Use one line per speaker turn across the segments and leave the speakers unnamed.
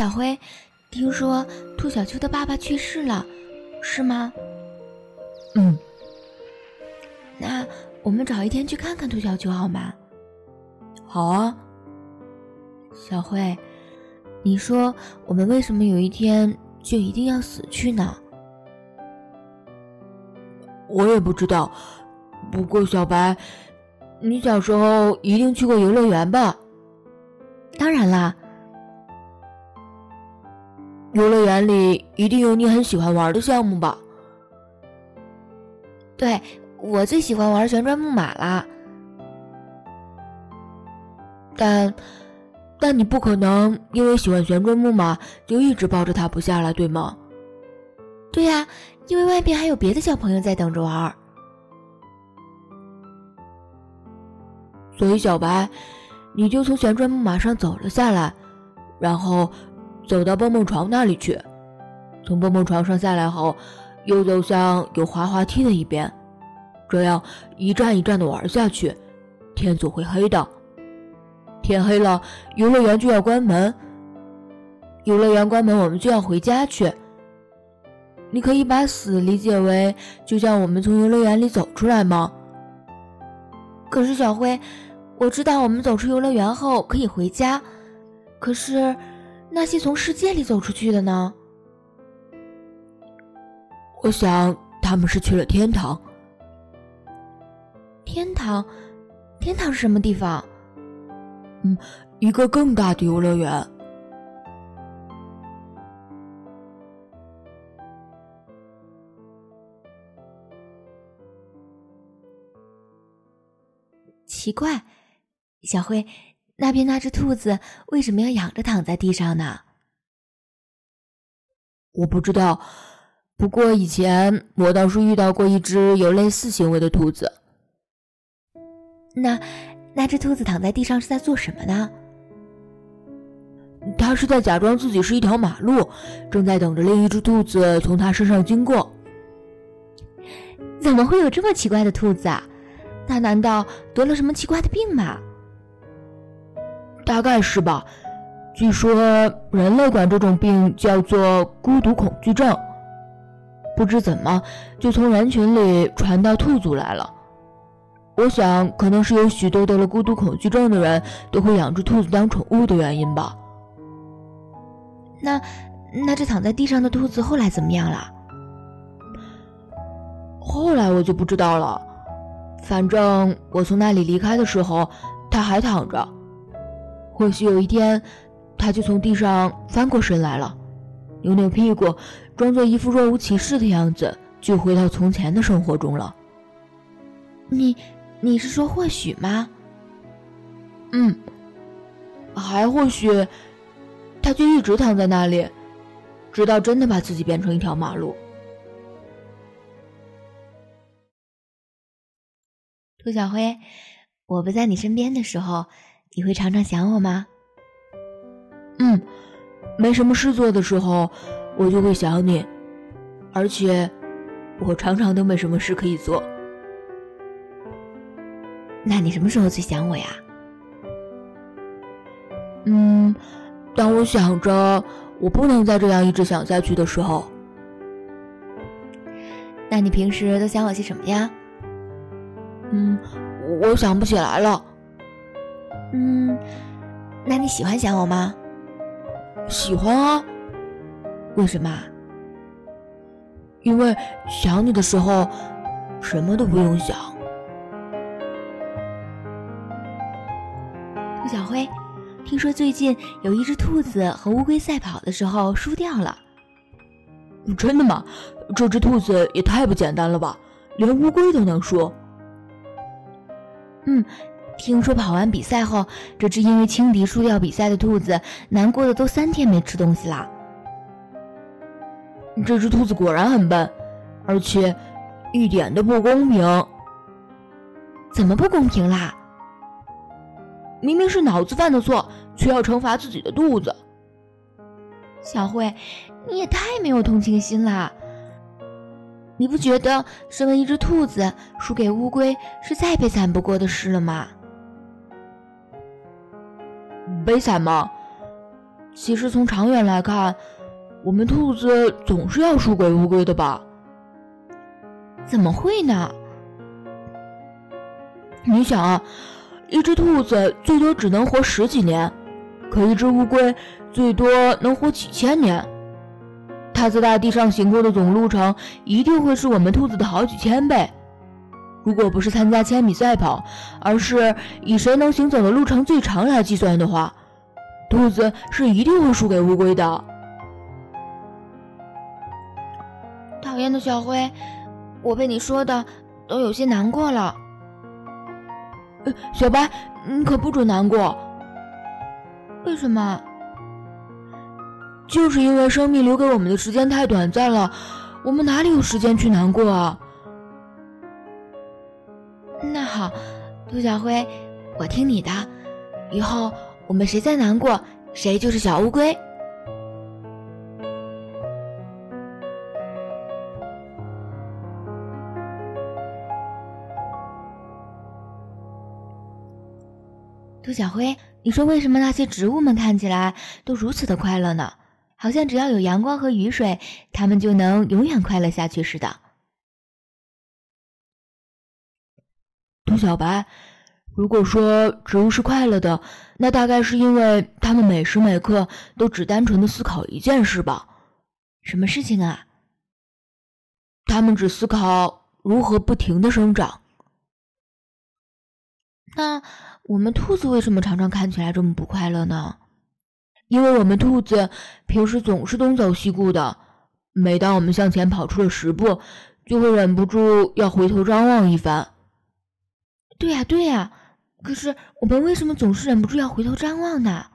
小辉，听说兔小秋的爸爸去世了，是吗？
嗯。
那我们找一天去看看兔小秋好吗？
好啊。
小辉，你说我们为什么有一天就一定要死去呢？
我也不知道。不过小白，你小时候一定去过游乐园吧？
当然啦。
游乐园里一定有你很喜欢玩的项目吧？
对，我最喜欢玩旋转木马啦。
但，但你不可能因为喜欢旋转木马就一直抱着它不下来，对吗？
对呀，因为外边还有别的小朋友在等着玩。
所以小白，你就从旋转木马上走了下来，然后。走到蹦蹦床那里去，从蹦蹦床上下来后，又走向有滑滑梯的一边，这样一站一站的玩下去，天总会黑的。天黑了，游乐园就要关门。游乐园关门，我们就要回家去。你可以把死理解为就像我们从游乐园里走出来吗？
可是小辉，我知道我们走出游乐园后可以回家，可是。那些从世界里走出去的呢？
我想他们是去了天堂。
天堂，天堂是什么地方？
嗯，一个更大的游乐园。
奇怪，小慧。那边那只兔子为什么要仰着躺在地上呢？
我不知道，不过以前我倒是遇到过一只有类似行为的兔子。
那那只兔子躺在地上是在做什么呢？
它是在假装自己是一条马路，正在等着另一只兔子从它身上经过。
怎么会有这么奇怪的兔子啊？它难道得了什么奇怪的病吗？
大概是吧，据说人类管这种病叫做孤独恐惧症。不知怎么就从人群里传到兔族来了。我想可能是有许多得了孤独恐惧症的人都会养只兔子当宠物的原因吧。
那那只躺在地上的兔子后来怎么样了？
后来我就不知道了。反正我从那里离开的时候，它还躺着。或许有一天，他就从地上翻过身来了，扭扭屁股，装作一副若无其事的样子，就回到从前的生活中了。
你，你是说或许吗？
嗯，还或许，他就一直躺在那里，直到真的把自己变成一条马路。
兔小辉，我不在你身边的时候。你会常常想我吗？
嗯，没什么事做的时候，我就会想你，而且我常常都没什么事可以做。
那你什么时候最想我呀？
嗯，当我想着我不能再这样一直想下去的时候。
那你平时都想我些什么呀？
嗯，我想不起来了。
嗯，那你喜欢想我吗？
喜欢啊。
为什么？
因为想你的时候，什么都不用想。
兔小灰，听说最近有一只兔子和乌龟赛跑的时候输掉了。
真的吗？这只兔子也太不简单了吧，连乌龟都能输。
嗯。听说跑完比赛后，这只因为轻敌输掉比赛的兔子，难过的都三天没吃东西了。
这只兔子果然很笨，而且一点都不公平。
怎么不公平啦？
明明是脑子犯的错，却要惩罚自己的肚子。
小慧，你也太没有同情心啦！你不觉得身为一只兔子输给乌龟是再悲惨不过的事了吗？
悲惨吗？其实从长远来看，我们兔子总是要输给乌龟的吧？
怎么会呢？
你想啊，一只兔子最多只能活十几年，可一只乌龟最多能活几千年。它在大地上行过的总路程一定会是我们兔子的好几千倍。如果不是参加千米赛跑，而是以谁能行走的路程最长来计算的话，兔子是一定会输给乌龟的。
讨厌的小灰，我被你说的都有些难过了。
小白，你可不准难过。
为什么？
就是因为生命留给我们的时间太短暂了，我们哪里有时间去难过啊？
兔小灰，我听你的。以后我们谁再难过，谁就是小乌龟。兔小灰，你说为什么那些植物们看起来都如此的快乐呢？好像只要有阳光和雨水，它们就能永远快乐下去似的。
小白，如果说植物是快乐的，那大概是因为它们每时每刻都只单纯的思考一件事吧？
什么事情啊？
它们只思考如何不停的生长。
那我们兔子为什么常常看起来这么不快乐呢？
因为我们兔子平时总是东走西顾的，每当我们向前跑出了十步，就会忍不住要回头张望一番。
对呀，对呀，可是我们为什么总是忍不住要回头张望呢？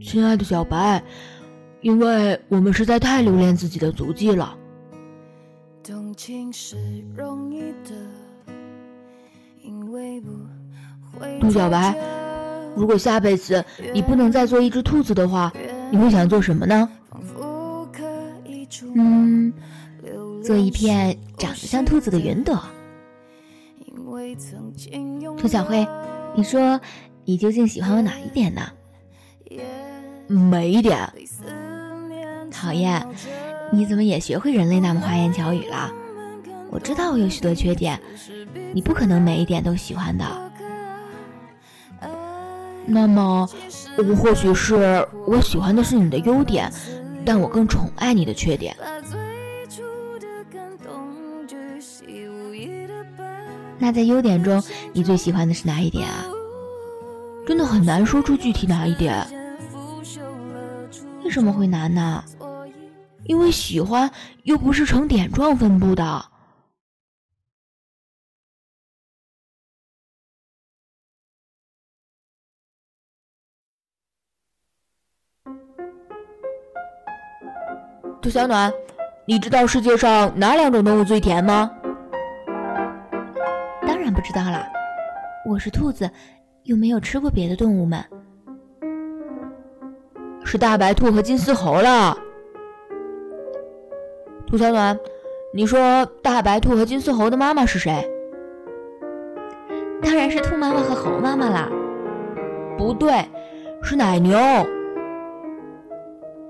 亲爱的小白，因为我们实在太留恋自己的足迹了。动情是容易的。兔小白，如果下辈子你不能再做一只兔子的话，你会想做什么呢？
嗯，做一片长得像兔子的云朵。兔小灰，你说你究竟喜欢我哪一点呢？
每一点。
讨厌，你怎么也学会人类那么花言巧语了？我知道我有许多缺点。你不可能每一点都喜欢的。
那么，我或许是我喜欢的是你的优点，但我更宠爱你的缺点。
那在优点中，你最喜欢的是哪一点啊？
真的很难说出具体哪一点。
为什么会难呢？
因为喜欢又不是呈点状分布的。兔小暖，你知道世界上哪两种动物最甜吗？
不知道啦，我是兔子，又没有吃过别的动物们。
是大白兔和金丝猴了。兔小暖，你说大白兔和金丝猴的妈妈是谁？
当然是兔妈妈和猴妈妈啦。
不对，是奶牛。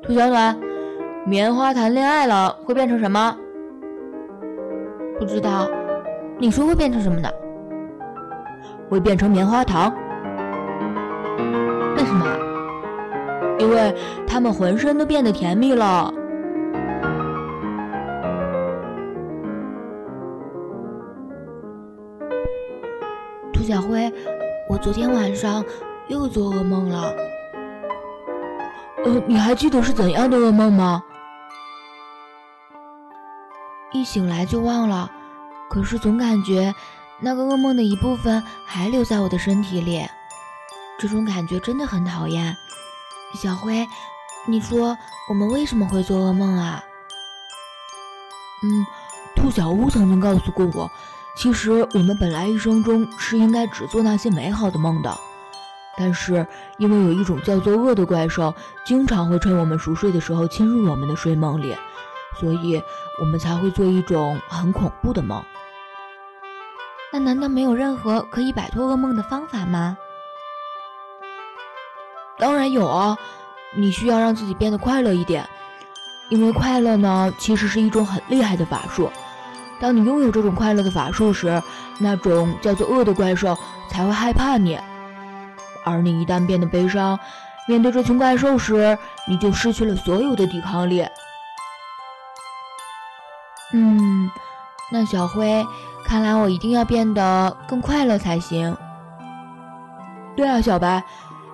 兔小暖。棉花谈恋爱了会变成什么？
不知道，你说会变成什么呢？
会变成棉花糖。
为什么？
因为它们浑身都变得甜蜜了。
兔小灰，我昨天晚上又做噩梦了。
呃，你还记得是怎样的噩梦吗？
一醒来就忘了，可是总感觉那个噩梦的一部分还留在我的身体里，这种感觉真的很讨厌。小灰，你说我们为什么会做噩梦啊？
嗯，兔小屋曾经告诉过我，其实我们本来一生中是应该只做那些美好的梦的，但是因为有一种叫做恶的怪兽，经常会趁我们熟睡的时候侵入我们的睡梦里。所以我们才会做一种很恐怖的梦。
那难道没有任何可以摆脱噩梦的方法吗？
当然有啊，你需要让自己变得快乐一点，因为快乐呢，其实是一种很厉害的法术。当你拥有这种快乐的法术时，那种叫做恶的怪兽才会害怕你。而你一旦变得悲伤，面对这群怪兽时，你就失去了所有的抵抗力。
嗯，那小灰，看来我一定要变得更快乐才行。
对啊，小白。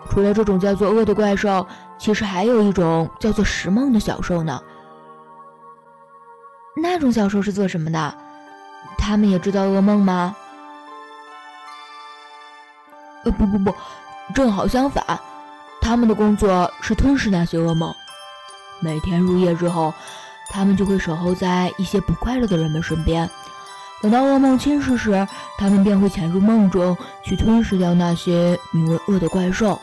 除了这种叫做恶的怪兽，其实还有一种叫做食梦的小兽呢。
那种小兽是做什么的？他们也知道噩梦吗？
呃，不不不，正好相反，他们的工作是吞噬那些噩梦。每天入夜之后，他们就会守候在一些不快乐的人们身边。等到噩梦侵蚀时，他们便会潜入梦中去吞噬掉那些名为恶的怪兽。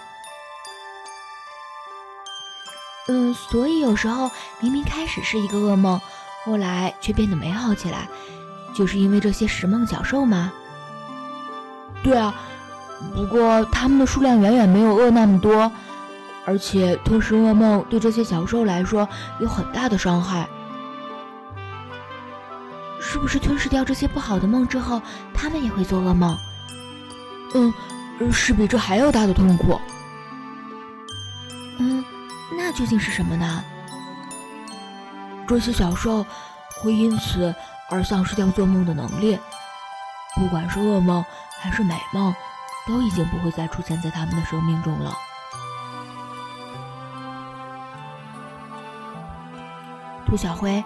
嗯，所以有时候明明开始是一个噩梦，后来却变得美好起来，就是因为这些食梦小兽吗？
对啊，不过它们的数量远远没有恶那么多，而且吞噬噩梦对这些小兽来说有很大的伤害。
是不是吞噬掉这些不好的梦之后，他们也会做噩梦？
嗯，是比这还要大的痛苦。
嗯。那究竟是什么呢？
这些小兽会因此而丧失掉做梦的能力，不管是噩梦还是美梦，都已经不会再出现在他们的生命中了。
兔小灰，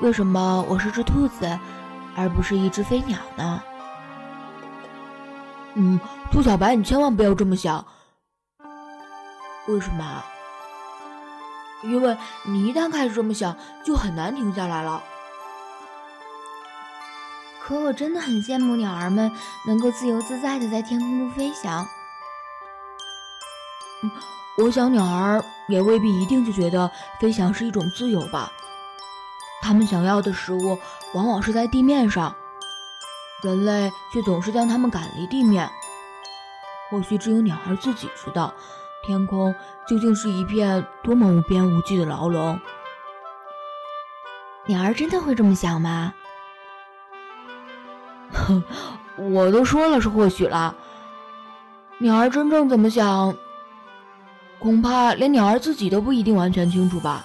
为什么我是只兔子，而不是一只飞鸟呢？
嗯，兔小白，你千万不要这么想。为什么？因为你一旦开始这么想，就很难停下来了。
可我真的很羡慕鸟儿们能够自由自在的在天空中飞翔。
我想鸟儿也未必一定就觉得飞翔是一种自由吧。它们想要的食物往往是在地面上，人类却总是将它们赶离地面。或许只有鸟儿自己知道。天空究竟是一片多么无边无际的牢笼？
鸟儿真的会这么想吗？
哼，我都说了是或许了。鸟儿真正怎么想，恐怕连鸟儿自己都不一定完全清楚吧。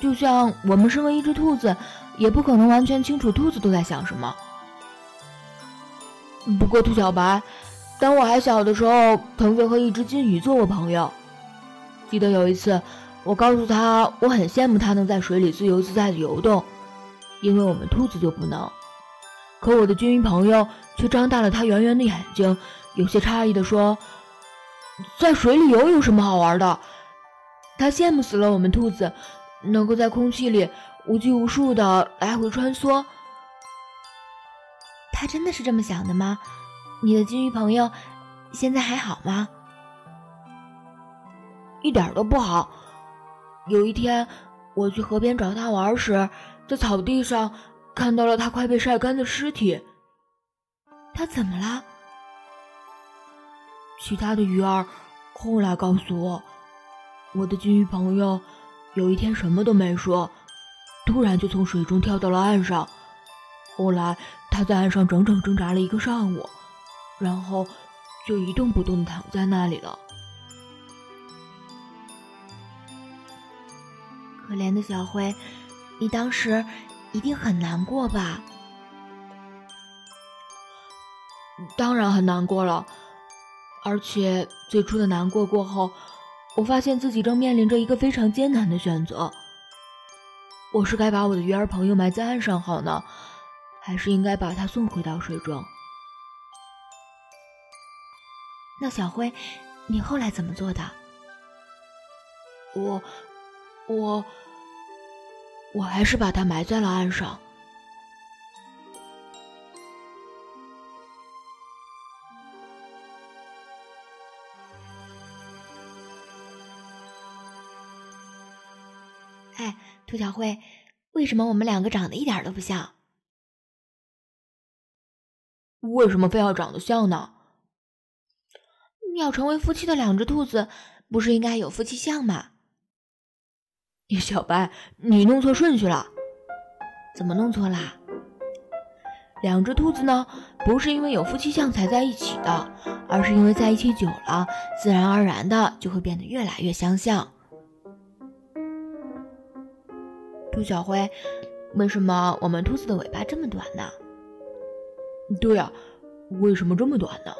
就像我们身为一只兔子，也不可能完全清楚兔子都在想什么。不过，兔小白。当我还小的时候，曾经和一只金鱼做过朋友。记得有一次，我告诉他，我很羡慕他能在水里自由自在的游动，因为我们兔子就不能。可我的金鱼朋友却张大了他圆圆的眼睛，有些诧异地说：“在水里游有什么好玩的？”他羡慕死了我们兔子，能够在空气里无拘无束的来回穿梭。
他真的是这么想的吗？你的金鱼朋友现在还好吗？
一点都不好。有一天，我去河边找他玩时，在草地上看到了他快被晒干的尸体。
他怎么了？
其他的鱼儿后来告诉我，我的金鱼朋友有一天什么都没说，突然就从水中跳到了岸上。后来他在岸上整整挣扎了一个上午。然后就一动不动的躺在那里了。
可怜的小灰，你当时一定很难过吧？
当然很难过了，而且最初的难过过后，我发现自己正面临着一个非常艰难的选择：我是该把我的鱼儿朋友埋在岸上好呢，还是应该把它送回到水中？
那小灰，你后来怎么做的？
我，我，我还是把它埋在了岸上。
哎，兔小慧，为什么我们两个长得一点都不像？
为什么非要长得像呢？
要成为夫妻的两只兔子，不是应该有夫妻相吗？
小白，你弄错顺序了。
怎么弄错啦？
两只兔子呢，不是因为有夫妻相才在一起的，而是因为在一起久了，自然而然的就会变得越来越相像。
兔小灰，为什么我们兔子的尾巴这么短呢？
对呀，为什么这么短呢？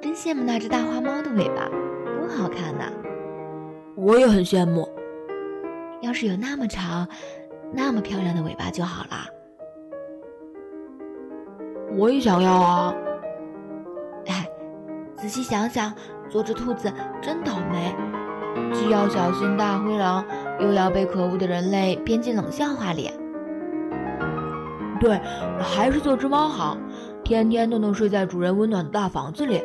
真羡慕那只大花猫的尾巴，多好看呐！
我也很羡慕，
要是有那么长、那么漂亮的尾巴就好啦。
我也想要啊！
哎，仔细想想，做只兔子真倒霉，既要小心大灰狼，又要被可恶的人类编进冷笑话里。
对，还是做只猫好，天天都能睡在主人温暖的大房子里，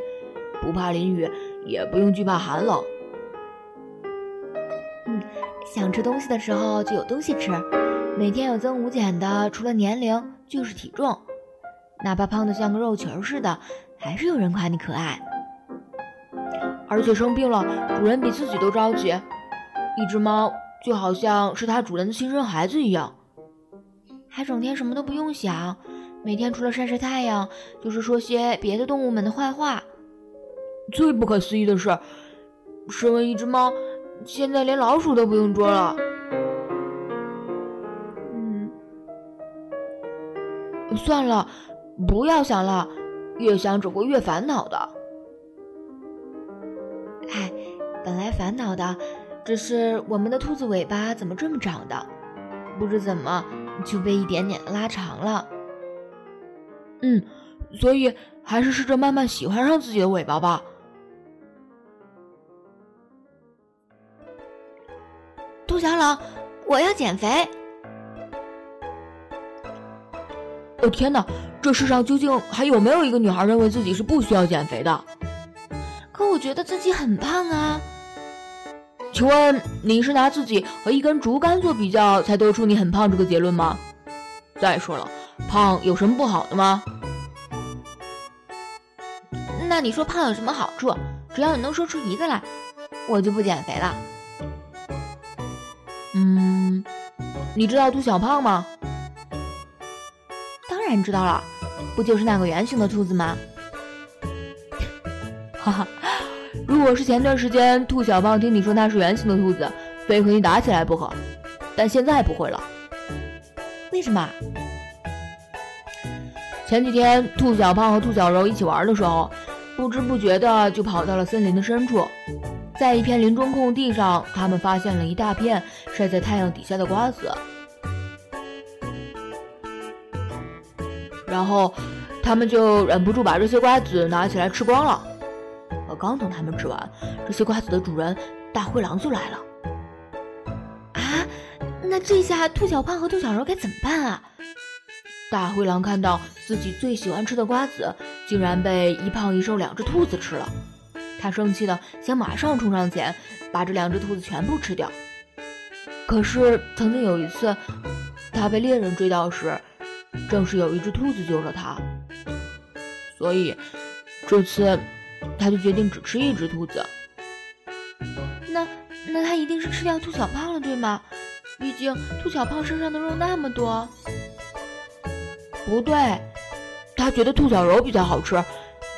不怕淋雨，也不用惧怕寒冷。
嗯，想吃东西的时候就有东西吃，每天有增无减的，除了年龄就是体重。哪怕胖的像个肉球似的，还是有人夸你可爱。
而且生病了，主人比自己都着急。一只猫就好像是它主人的亲生孩子一样，
还整天什么都不用想，每天除了晒晒太阳，就是说些别的动物们的坏话。
最不可思议的是，身为一只猫，现在连老鼠都不用捉了。
嗯，
算了。不要想了，越想只会越烦恼的。
哎，本来烦恼的只是我们的兔子尾巴怎么这么长的，不知怎么就被一点点拉长了。
嗯，所以还是试着慢慢喜欢上自己的尾巴吧。
兔小冷，我要减肥。
哦天哪！这世上究竟还有没有一个女孩认为自己是不需要减肥的？
可我觉得自己很胖啊！
请问你是拿自己和一根竹竿做比较才得出你很胖这个结论吗？再说了，胖有什么不好的吗？
那你说胖有什么好处？只要你能说出一个来，我就不减肥了。
嗯，你知道兔小胖吗？
当然知道了，不就是那个圆形的兔子吗？
哈哈，如果是前段时间兔小胖听你说那是圆形的兔子，非和你打起来不可。但现在不会了。
为什么？
前几天兔小胖和兔小柔一起玩的时候，不知不觉的就跑到了森林的深处，在一片林中空地上，他们发现了一大片晒在太阳底下的瓜子。然后，他们就忍不住把这些瓜子拿起来吃光了。刚等他们吃完，这些瓜子的主人大灰狼就来了。
啊，那这下兔小胖和兔小柔该怎么办啊？
大灰狼看到自己最喜欢吃的瓜子竟然被一胖一瘦两只兔子吃了，他生气的想马上冲上前把这两只兔子全部吃掉。可是曾经有一次，他被猎人追到时。正是有一只兔子救了他，所以这次他就决定只吃一只兔子。
那那他一定是吃掉兔小胖了，对吗？毕竟兔小胖身上的肉那么多。
不对，他觉得兔小柔比较好吃，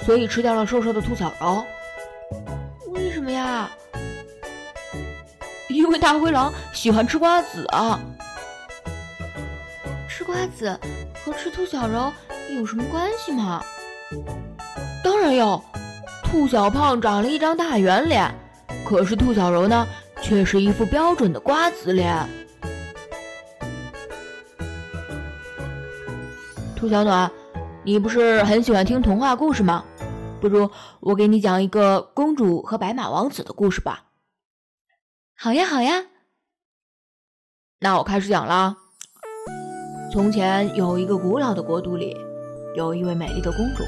所以吃掉了瘦瘦的兔小柔。
为什么呀？
因为大灰狼喜欢吃瓜子啊。
吃瓜子和吃兔小柔有什么关系吗？
当然有，兔小胖长了一张大圆脸，可是兔小柔呢，却是一副标准的瓜子脸。兔小暖，你不是很喜欢听童话故事吗？不如我给你讲一个公主和白马王子的故事吧。
好呀，好呀。
那我开始讲了。从前有一个古老的国度里，有一位美丽的公主。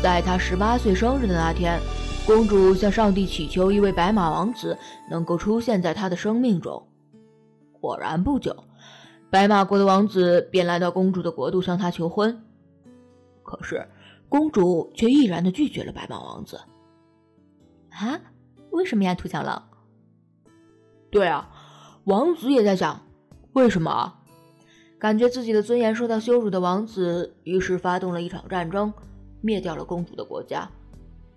在她十八岁生日的那天，公主向上帝祈求一位白马王子能够出现在她的生命中。果然，不久，白马国的王子便来到公主的国度向她求婚。可是，公主却毅然的拒绝了白马王子。
啊？为什么呀，兔小狼？
对啊，王子也在想，为什么？感觉自己的尊严受到羞辱的王子，于是发动了一场战争，灭掉了公主的国家。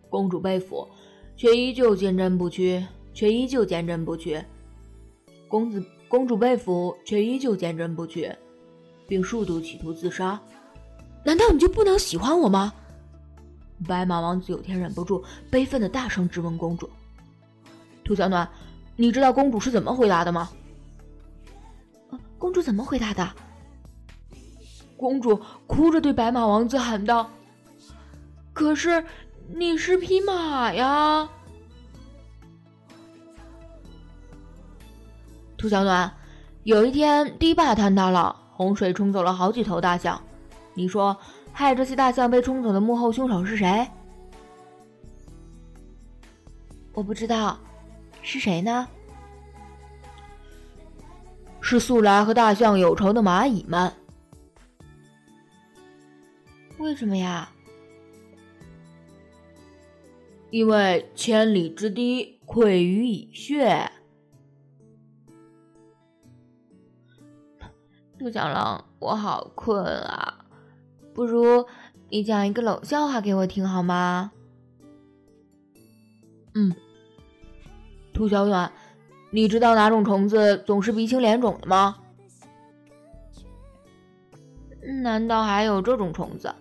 公主被俘，却依旧坚贞不屈，却依旧坚贞不屈。公子公主被俘，却依旧坚贞不屈，并数度企图自杀。难道你就不能喜欢我吗？白马王子有天忍不住，悲愤的大声质问公主：“兔小暖，你知道公主是怎么回答的吗？”
公主怎么回答的？
公主哭着对白马王子喊道：“可是你是匹马呀！”兔小暖，有一天堤坝坍塌了，洪水冲走了好几头大象，你说？害这些大象被冲走的幕后凶手是谁？
我不知道，是谁呢？
是素来和大象有仇的蚂蚁们。
为什么呀？
因为千里之堤溃于蚁穴。
兔小狼，我好困啊。不如你讲一个冷笑话给我听好吗？
嗯，兔小暖，你知道哪种虫子总是鼻青脸肿的吗？
难道还有这种虫子？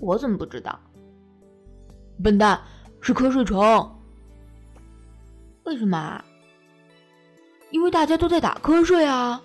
我怎么不知道？
笨蛋，是瞌睡虫。
为什么？
因为大家都在打瞌睡啊。